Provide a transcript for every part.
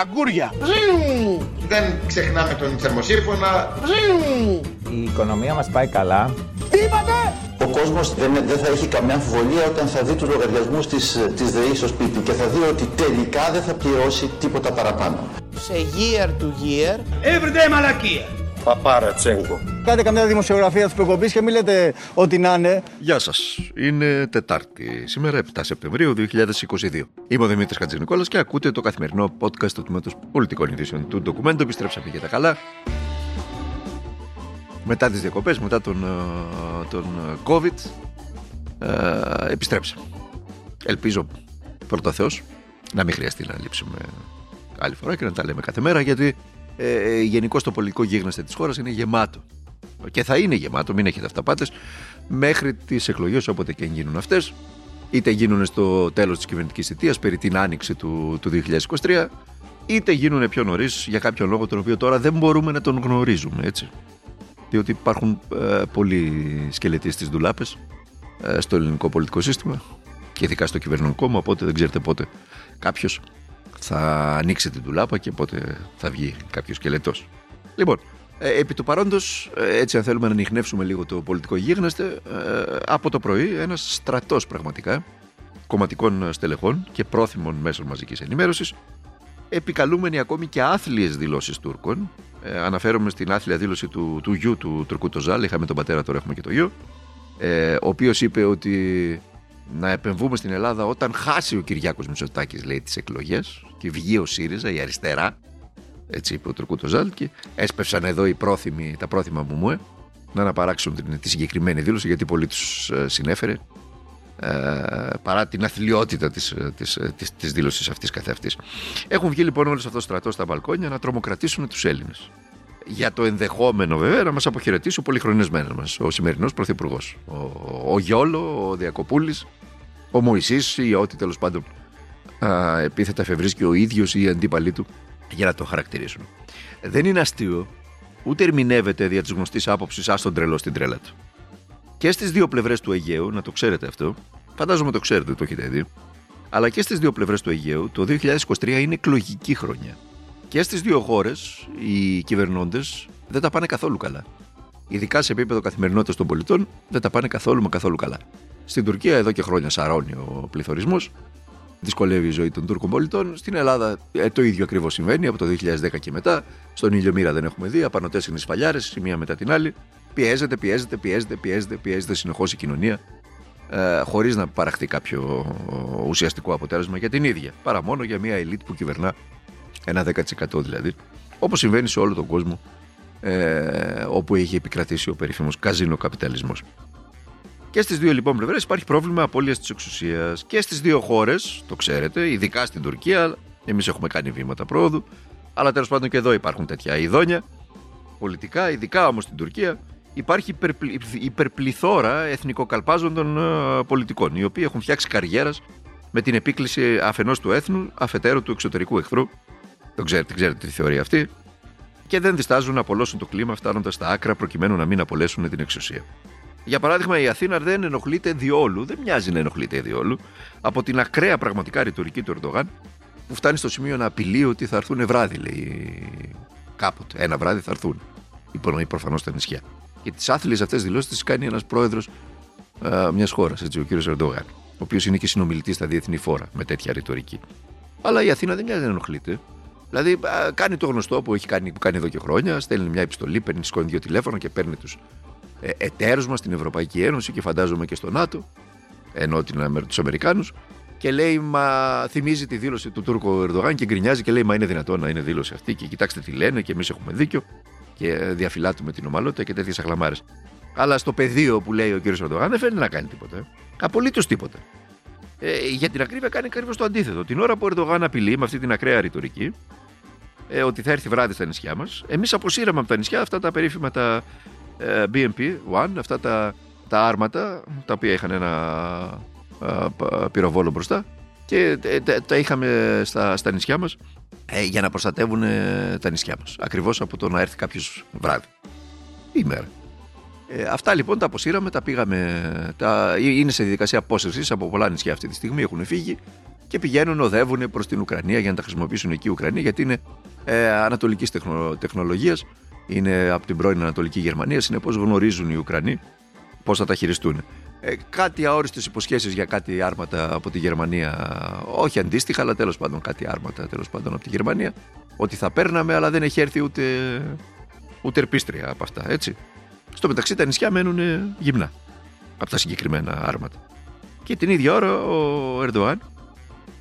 Αγκούρια. Δεν ξεχνάμε τον θερμοσύρφωνα. Η οικονομία μας πάει καλά. Τι είπατε; Ο κόσμος δεν, δεν θα έχει καμιά αμφιβολία όταν θα δει τους λογαριασμούς της, της ΔΕΗ στο σπίτι και θα δει ότι τελικά δεν θα πληρώσει τίποτα παραπάνω. Σε year to year. Everyday μαλακία. Παπάρατσέγκο. Κάντε καμιά δημοσιογραφία τη προκοπής και μην λέτε ότι να είναι. Γεια σας. Είναι Τετάρτη, σήμερα 7 Σεπτεμβρίου 2022. Είμαι ο Δημήτρης Χατζηνικόλας και ακούτε το καθημερινό podcast του τμήματος Πολιτικών Ειδήσεων του Ντοκουμέντο. Επιστρέψαμε για τα καλά. Μετά τις διακοπές, μετά τον, ε, τον COVID, ε, επιστρέψαμε. Ελπίζω πρώτα Θεός να μην χρειαστεί να λείψουμε άλλη φορά και να τα λέμε κάθε μέρα γιατί ε, γενικώς το πολιτικό γίγνεσθε της χώρας είναι γεμάτο. Και θα είναι γεμάτο, μην έχετε αυταπάτες, μέχρι τις εκλογές όποτε και γίνουν αυτές, είτε γίνουν στο τέλος της κυβερνητικής θητείας, περί την άνοιξη του, του 2023, είτε γίνουν πιο νωρίς για κάποιον λόγο τον οποίο τώρα δεν μπορούμε να τον γνωρίζουμε, έτσι. Διότι υπάρχουν ε, πολλοί σκελετοί στι δουλάπε ε, στο ελληνικό πολιτικό σύστημα και ειδικά στο κυβερνητικό κόμμα, οπότε δεν ξέρετε πότε κάποιος θα ανοίξει την τουλάπα και πότε θα βγει κάποιος σκελετός. Λοιπόν, ε, επί του παρόντος, ε, έτσι αν θέλουμε να ανοιχνεύσουμε λίγο το πολιτικό γίγνεσθε, ε, από το πρωί ένας στρατός πραγματικά κομματικών στελεχών και πρόθυμων μέσων μαζικής ενημέρωσης, επικαλούμενοι ακόμη και άθλιες δηλώσεις Τούρκων. Ε, αναφέρομαι στην άθλια δήλωση του, του γιου του Τουρκού Τοζάλ, είχαμε τον πατέρα, τώρα έχουμε και το γιο, ε, ο οποίος είπε ότι να επεμβούμε στην Ελλάδα όταν χάσει ο Κυριάκος Μητσοτάκης λέει τις εκλογές και βγει ο ΣΥΡΙΖΑ, η αριστερά έτσι είπε ο Τουρκούτο Ζάλ και έσπευσαν εδώ οι πρόθυμοι, τα πρόθυμα μου μου να αναπαράξουν την, τη συγκεκριμένη δήλωση γιατί πολύ τους ε, συνέφερε ε, παρά την αθλειότητα της, ε, της, της, της δήλωσης αυτής καθεαυτής. Έχουν βγει λοιπόν όλος αυτό το στρατό στα μπαλκόνια να τρομοκρατήσουν τους Έλληνες. Για το ενδεχόμενο βέβαια να μας αποχαιρετήσει ο πολυχρονισμένος μας, ο σημερινός πρωθυπουργός. Ο, ο Γιώλο, ο Διακοπούλης, ο Μωυσής ή ό,τι τέλος πάντων α, επίθετα εφευρίσκει ο ίδιος ή οι αντίπαλοι του για να το χαρακτηρίσουν. Δεν είναι αστείο, ούτε ερμηνεύεται δια της γνωστής άποψης ας τον τρελό στην τρέλα του. Και στις δύο πλευρές του Αιγαίου, να το ξέρετε αυτό, φαντάζομαι το ξέρετε, το έχετε δει, αλλά και στις δύο πλευρές του Αιγαίου το 2023 είναι εκλογική χρονιά. Και στις δύο χώρες οι κυβερνώντες δεν τα πάνε καθόλου καλά. Ειδικά σε επίπεδο καθημερινότητας των πολιτών δεν τα πάνε καθόλου μα καθόλου καλά. Στην Τουρκία εδώ και χρόνια σαρώνει ο πληθωρισμός, δυσκολεύει η ζωή των Τούρκων πολιτών. Στην Ελλάδα ε, το ίδιο ακριβώς συμβαίνει από το 2010 και μετά. Στον ήλιο μοίρα δεν έχουμε δει. Απανοτές είναι σφαλιάρες, η μία μετά την άλλη. Πιέζεται, πιέζεται, πιέζεται, πιέζεται, πιέζεται συνεχώς η κοινωνία. Ε, Χωρίς να παραχθεί κάποιο ουσιαστικό αποτέλεσμα για την ίδια. Παρά μόνο για μια ελίτ που κυβερνά ένα 10% δηλαδή. Όπως συμβαίνει σε όλο τον κόσμο ε, όπου έχει επικρατήσει ο περίφημος καζίνο καπιταλισμός. Και στις δύο λοιπόν πλευρές υπάρχει πρόβλημα απώλειας της εξουσίας. Και στις δύο χώρες, το ξέρετε, ειδικά στην Τουρκία, εμείς έχουμε κάνει βήματα πρόοδου, αλλά τέλος πάντων και εδώ υπάρχουν τέτοια ειδόνια πολιτικά, ειδικά όμως στην Τουρκία, υπάρχει υπερπληθώρα εθνικοκαλπάζοντων ε, πολιτικών, οι οποίοι έχουν φτιάξει καριέρας με την επίκληση αφενός του έθνου, αφετέρου του εξωτερικού εχθρού. Δεν ξέρετε, ξέρετε τη θεωρία αυτή. Και δεν διστάζουν να απολώσουν το κλίμα φτάνοντας στα άκρα προκειμένου να μην απολέσουν την εξουσία. Για παράδειγμα, η Αθήνα δεν ενοχλείται διόλου, δεν μοιάζει να ενοχλείται διόλου, από την ακραία πραγματικά ρητορική του Ερντογάν, που φτάνει στο σημείο να απειλεί ότι θα έρθουν βράδυ, λέει. Κάποτε. Ένα βράδυ θα έρθουν. Υπονοεί προφανώς τα νησιά. Και τις άθλιες αυτές δηλώσεις τις κάνει ένας πρόεδρος μιας χώρας, ο κύριος Ερντογάν, ο οποίος είναι και συνομιλητής στα διεθνή φόρα με τέτοια ρητορική. Αλλά η Αθήνα δεν μοιάζει να ενοχλείται. Δηλαδή, κάνει το γνωστό που έχει κάνει, που κάνει εδώ και χρόνια, στέλνει μια επιστολή, παίρνει σηκώνει δύο τηλέφωνα και παίρνει τους ε, εταίρους μας στην Ευρωπαϊκή Ένωση και φαντάζομαι και στο ΝΑΤΟ, ενώ την, τους Αμερικάνους, και λέει, μα θυμίζει τη δήλωση του Τούρκου Ερδογάν και γκρινιάζει και λέει, μα είναι δυνατόν να είναι δήλωση αυτή και κοιτάξτε τι λένε και εμείς έχουμε δίκιο και διαφυλάττουμε την ομαλότητα και τέτοιες αχλαμάρες. Αλλά στο πεδίο που λέει ο κ. Ερντογάν δεν φαίνεται να κάνει τίποτα. Απολύτως τίποτα. Ε, για την ακρίβεια κάνει ακριβώς το αντίθετο. Την ώρα που ο Ερντογάν απειλεί με αυτή την ακραία ρητορική, ε, ότι θα έρθει βράδυ στα νησιά μας, εμείς αποσύραμε από τα νησιά αυτά τα περίφημα τα ε, BMP-1, αυτά τα, τα άρματα τα οποία είχαν ένα πυροβόλο μπροστά και τα είχαμε στα, στα νησιά μας ε, για να προστατεύουν ε, τα νησιά μας. Ακριβώς από το να έρθει κάποιος βράδυ. Ημέρα ε, αυτά λοιπόν τα αποσύραμε, τα πήγαμε τα, είναι σε διαδικασία απόσυρσης από πολλά νησιά αυτή τη στιγμή έχουν φύγει και πηγαίνουν, οδεύουν προς την Ουκρανία για να τα χρησιμοποιήσουν εκεί οι Ουκρανοί, γιατί είναι ε, ανατολικής τεχνολογίας, είναι από την πρώην Ανατολική Γερμανία. Συνεπώς γνωρίζουν οι Ουκρανοί πώς θα τα χειριστούν. Ε, κάτι αόριστες υποσχέσεις για κάτι άρματα από τη Γερμανία, όχι αντίστοιχα, αλλά τέλος πάντων κάτι άρματα τέλος πάντων από τη Γερμανία, ότι θα παίρναμε, αλλά δεν έχει έρθει ούτε, ούτε ερπίστρια από αυτά, έτσι. Στο μεταξύ τα νησιά μένουν γυμνά από τα συγκεκριμένα άρματα. Και την ίδια ώρα ο Ερντοάν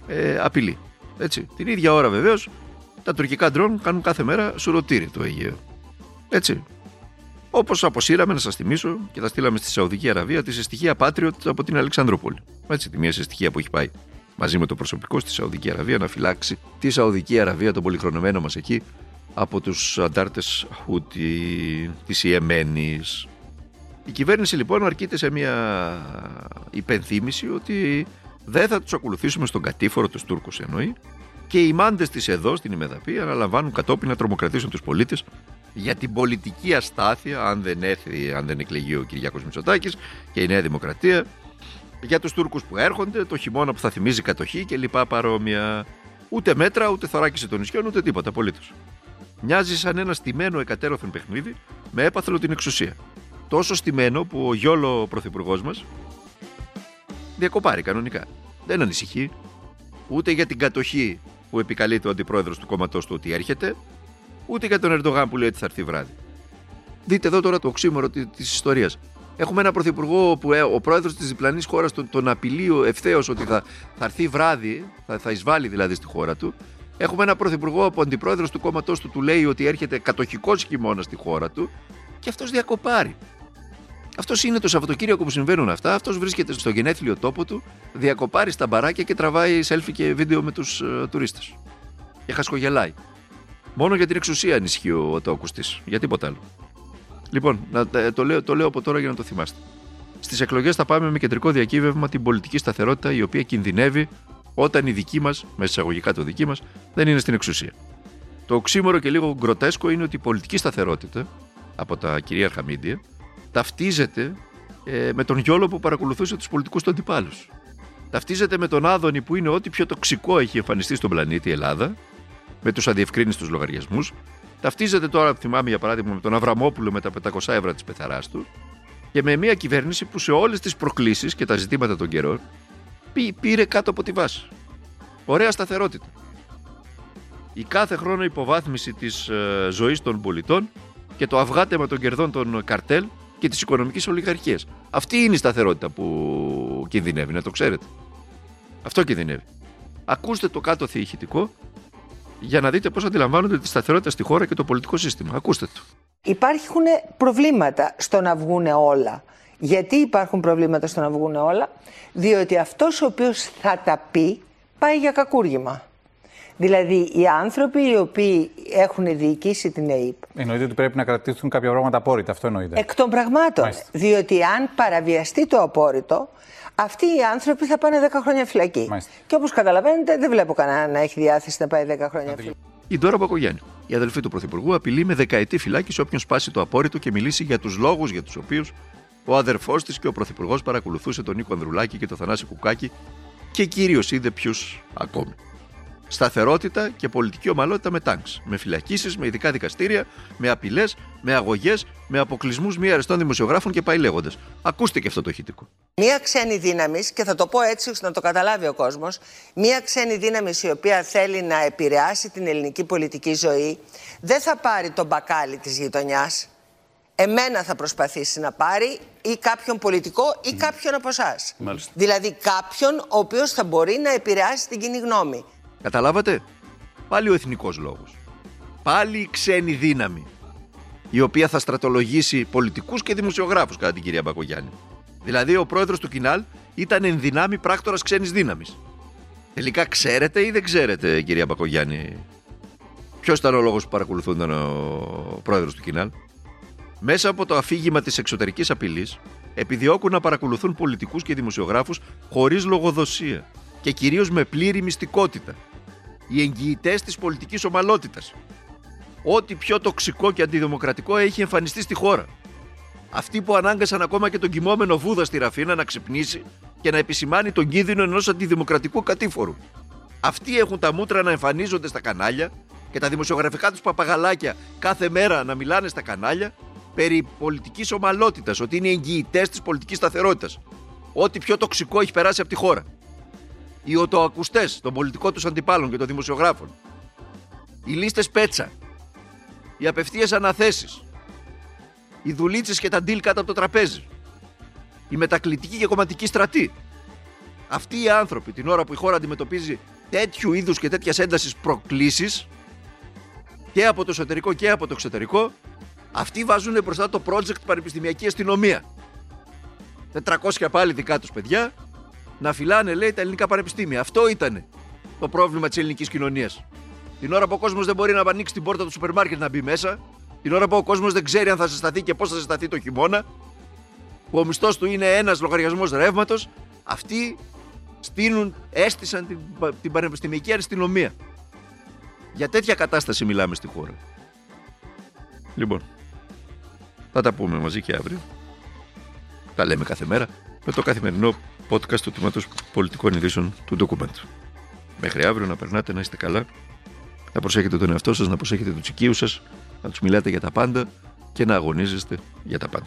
ε, απειλεί. Έτσι. Την ίδια ώρα βεβαίως τα τουρκικά ντρόν κάνουν κάθε μέρα σουρωτήρι το Αιγαίο. Έτσι. Όπως αποσύραμε, να σας θυμίσω και τα στείλαμε στη Σαουδική Αραβία, τη συστοιχεία Patriot από την Αλεξανδρούπολη. Έτσι, τη μία συστοιχεία που έχει πάει μαζί με το προσωπικό στη Σαουδική Αραβία να φυλάξει τη Σαουδική Αραβία, τον πολυχρονωμένο μας εκεί, από τους αντάρτες Χούτι τη Ιεμένης. Η κυβέρνηση λοιπόν αρκείται σε μια υπενθύμηση ότι δεν θα τους ακολουθήσουμε στον κατήφορο τους Τούρκους εννοεί και οι μάντες της εδώ στην Ημεδαπή αναλαμβάνουν κατόπιν να τρομοκρατήσουν τους πολίτες για την πολιτική αστάθεια, αν δεν έρθει, αν δεν εκλεγεί ο Κυριάκος Μητσοτάκης και η Νέα Δημοκρατία, για τους Τούρκους που έρχονται, το χειμώνα που θα θυμίζει κατοχή και λοιπά παρόμοια. Ούτε μέτρα, ούτε θωράκιση των νησιών, ούτε τίποτα απολύτως. Μοιάζει σαν ένα στημένο εκατέρωθεν παιχνίδι με έπαθλο την εξουσία. Τόσο στημένο που ο Γιώλο πρωθυπουργός μας διακοπάρει κανονικά. Δεν ανησυχεί ούτε για την κατοχή που επικαλείται ο αντιπρόεδρος του κόμματός του ότι έρχεται, ούτε για τον Ερντογάν που λέει ότι θα έρθει βράδυ. Δείτε εδώ τώρα το οξύμορο τη ιστορίας. Έχουμε ένα πρωθυπουργό που ε, ο πρόεδρος της διπλανής χώρας τον, τον απειλεί ευθέως ότι θα, θα έρθει βράδυ, θα, θα εισβάλλει δηλαδή στη χώρα του. Έχουμε ένα πρωθυπουργό που ο αντιπρόεδρος του κόμματός του του λέει ότι έρχεται κατοχικός χειμώνας στη χώρα του και αυτός διακοπάρει. Αυτός είναι το Σαββατοκύριακο που συμβαίνουν αυτά. Αυτός βρίσκεται στο γενέθλιο τόπο του, διακοπάρει στα μπαράκια και τραβάει selfie και βίντεο με τους uh, τουρίστες. Και χασκογελάει. Μόνο για την εξουσία ανισχύει ο τόκο της. Για τίποτα άλλο. Λοιπόν, να, το, λέω, το λέω από τώρα για να το θυμάστε. Στις εκλογές θα πάμε με κεντρικό διακύβευμα την πολιτική σταθερότητα η οποία κινδυνεύει όταν η δική μας, με εισαγωγικά το δική μας, δεν είναι στην εξουσία. Το οξύμορο και λίγο γκροτέσκο είναι ότι η πολιτική σταθερότητα από τα κυρίαρχα μίντια ταυτίζεται ε, με τον Γιόλο που παρακολουθούσε τους πολιτικούς του αντιπάλους. Ταυτίζεται με τον Άδωνη που είναι ό,τι πιο τοξικό έχει εμφανιστεί στον πλανήτη Ελλάδα, με τους αδιευκρίνηστου λογαριασμούς. Ταυτίζεται τώρα, θυμάμαι για παράδειγμα, με τον Αβραμόπουλο με τα 500 ευρώ της πεθαρά του και με μια κυβέρνηση που σε όλες τις προκλήσεις και τα ζητήματα των καιρών πήρε κάτω από τη βάση. Ωραία σταθερότητα. Η κάθε χρόνο υποβάθμιση της ε, ζωής των πολιτών και το αυγάτεμα των κερδών των καρτέλ και τη οικονομική ολιγαρχία. Αυτή είναι η σταθερότητα που κινδυνεύει, να το ξέρετε. Αυτό κινδυνεύει. Ακούστε το κάτω ηχητικό για να δείτε πώς αντιλαμβάνονται τη σταθερότητα στη χώρα και το πολιτικό σύστημα. Ακούστε το. Υπάρχουν προβλήματα στο να βγουν όλα. Γιατί υπάρχουν προβλήματα στο να βγουν όλα, Διότι αυτός ο οποίος θα τα πει πάει για κακούργημα. Δηλαδή, οι άνθρωποι οι οποίοι έχουν διοικήσει την ΕΕΠ. Εννοείται ότι πρέπει να κρατήσουν κάποια πράγματα απόρριτα. Αυτό εννοείται. Εκ των πραγμάτων. Μάλιστα. Διότι, αν παραβιαστεί το απόρριτο, αυτοί οι άνθρωποι θα πάνε 10 χρόνια φυλακή. Μάλιστα. Και όπως καταλαβαίνετε, δεν βλέπω κανένα να έχει διάθεση να πάει 10 χρόνια φυλακή. Η Ντόρα Πακογιάννη, η αδελφή του Πρωθυπουργού, απειλεί με δεκαετή φυλάκιση όποιον σπάσει το απόρριτο και μιλήσει για τους λόγους για τους οποίους ο αδερφός της και ο Πρωθυπουργός παρακολουθούσε τον Νίκο Ανδρουλάκη και τον Θανάση Κουκάκη και κύριο είδε ποιους ακόμη σταθερότητα και πολιτική ομαλότητα με τάγκς. Με φυλακίσεις, με ειδικά δικαστήρια, με απειλές, με αγωγές, με αποκλεισμούς μη αρεστών δημοσιογράφων και πάει λέγοντας. Ακούστε και αυτό το ηχητικό. Μία ξένη δύναμη, και θα το πω έτσι ώστε να το καταλάβει ο κόσμος, μία ξένη δύναμη η οποία θέλει να επηρεάσει την ελληνική πολιτική ζωή, δεν θα πάρει τον μπακάλι της γειτονιάς. Εμένα θα προσπαθήσει να πάρει ή κάποιον πολιτικό ή κάποιον από εσάς. Δηλαδή κάποιον ο οποίος θα μπορεί να επηρεάσει την κοινή γνώμη. Καταλάβατε; Πάλι ο εθνικός λόγος. Πάλι η ξένη δύναμη. Η οποία θα στρατολογήσει πολιτικούς και δημοσιογράφους κατά την κυρία Μπακογιάννη. Δηλαδή ο πρόεδρος του Κινάλ ήταν εν δυνάμει πράκτορας ξένης δύναμης. Τελικά ξέρετε ή δεν ξέρετε κυρία Μπακογιάννη Ποιος ήταν ο λόγος που παρακολουθούνταν ο πρόεδρος του Κινάλ; Μέσα από το αφήγημα της εξωτερικής απειλής, επιδιώκουν να παρακολουθούν πολιτικούς και δημοσιογράφους χωρίς λογοδοσία και κυρίως με πλήρη μυστικότητα οι εγγυητές της πολιτικής ομαλότητας. Ό,τι πιο τοξικό και αντιδημοκρατικό έχει εμφανιστεί στη χώρα. Αυτοί που ανάγκασαν ακόμα και τον κοιμόμενο Βούδα στη Ραφίνα να ξυπνήσει και να επισημάνει τον κίνδυνο ενός αντιδημοκρατικού κατήφορου. Αυτοί έχουν τα μούτρα να εμφανίζονται στα κανάλια και τα δημοσιογραφικά τους παπαγαλάκια κάθε μέρα να μιλάνε στα κανάλια περί πολιτικής ομαλότητας, ότι είναι εγγυητές της πολιτικής σταθερότητας. Ό,τι πιο τοξικό έχει περάσει από τη χώρα. Οι οτοακουστές των πολιτικών τους αντιπάλων και των δημοσιογράφων. Οι λίστες πέτσα. Οι απευθείας αναθέσεις. Οι δουλίτσες και τα ντυλ κάτω από το τραπέζι. Η μετακλητική και κομματική στρατή. Αυτοί οι άνθρωποι, την ώρα που η χώρα αντιμετωπίζει τέτοιου είδους και τέτοιας έντασης προκλήσεις και από το εσωτερικό και από το εξωτερικό, αυτοί βάζουν μπροστά το project Πανεπιστημιακή Αστυνομία. 400 πάλι δικά τους παιδιά να φυλάνε, λέει, τα ελληνικά πανεπιστήμια. Αυτό ήταν το πρόβλημα της ελληνικής κοινωνίας. Την ώρα που ο κόσμος δεν μπορεί να ανοίξει την πόρτα του σούπερ μάρκετ να μπει μέσα, την ώρα που ο κόσμος δεν ξέρει αν θα ζεσταθεί και πώς θα ζεσταθεί το χειμώνα, που ο μισθός του είναι ένας λογαριασμός ρεύματος, αυτοί στείνουν, έστησαν την, την πανεπιστημιακή αστυνομία. Για τέτοια κατάσταση μιλάμε στη χώρα. Λοιπόν, θα τα πούμε μαζί και αύριο. Τα λέμε κάθε μέρα με το καθημερινό podcast του Τμήματος Πολιτικών Ειδήσεων του Document. Μέχρι αύριο να περνάτε, να είστε καλά, να προσέχετε τον εαυτό σας, να προσέχετε τους οικείους σας, να τους μιλάτε για τα πάντα και να αγωνίζεστε για τα πάντα.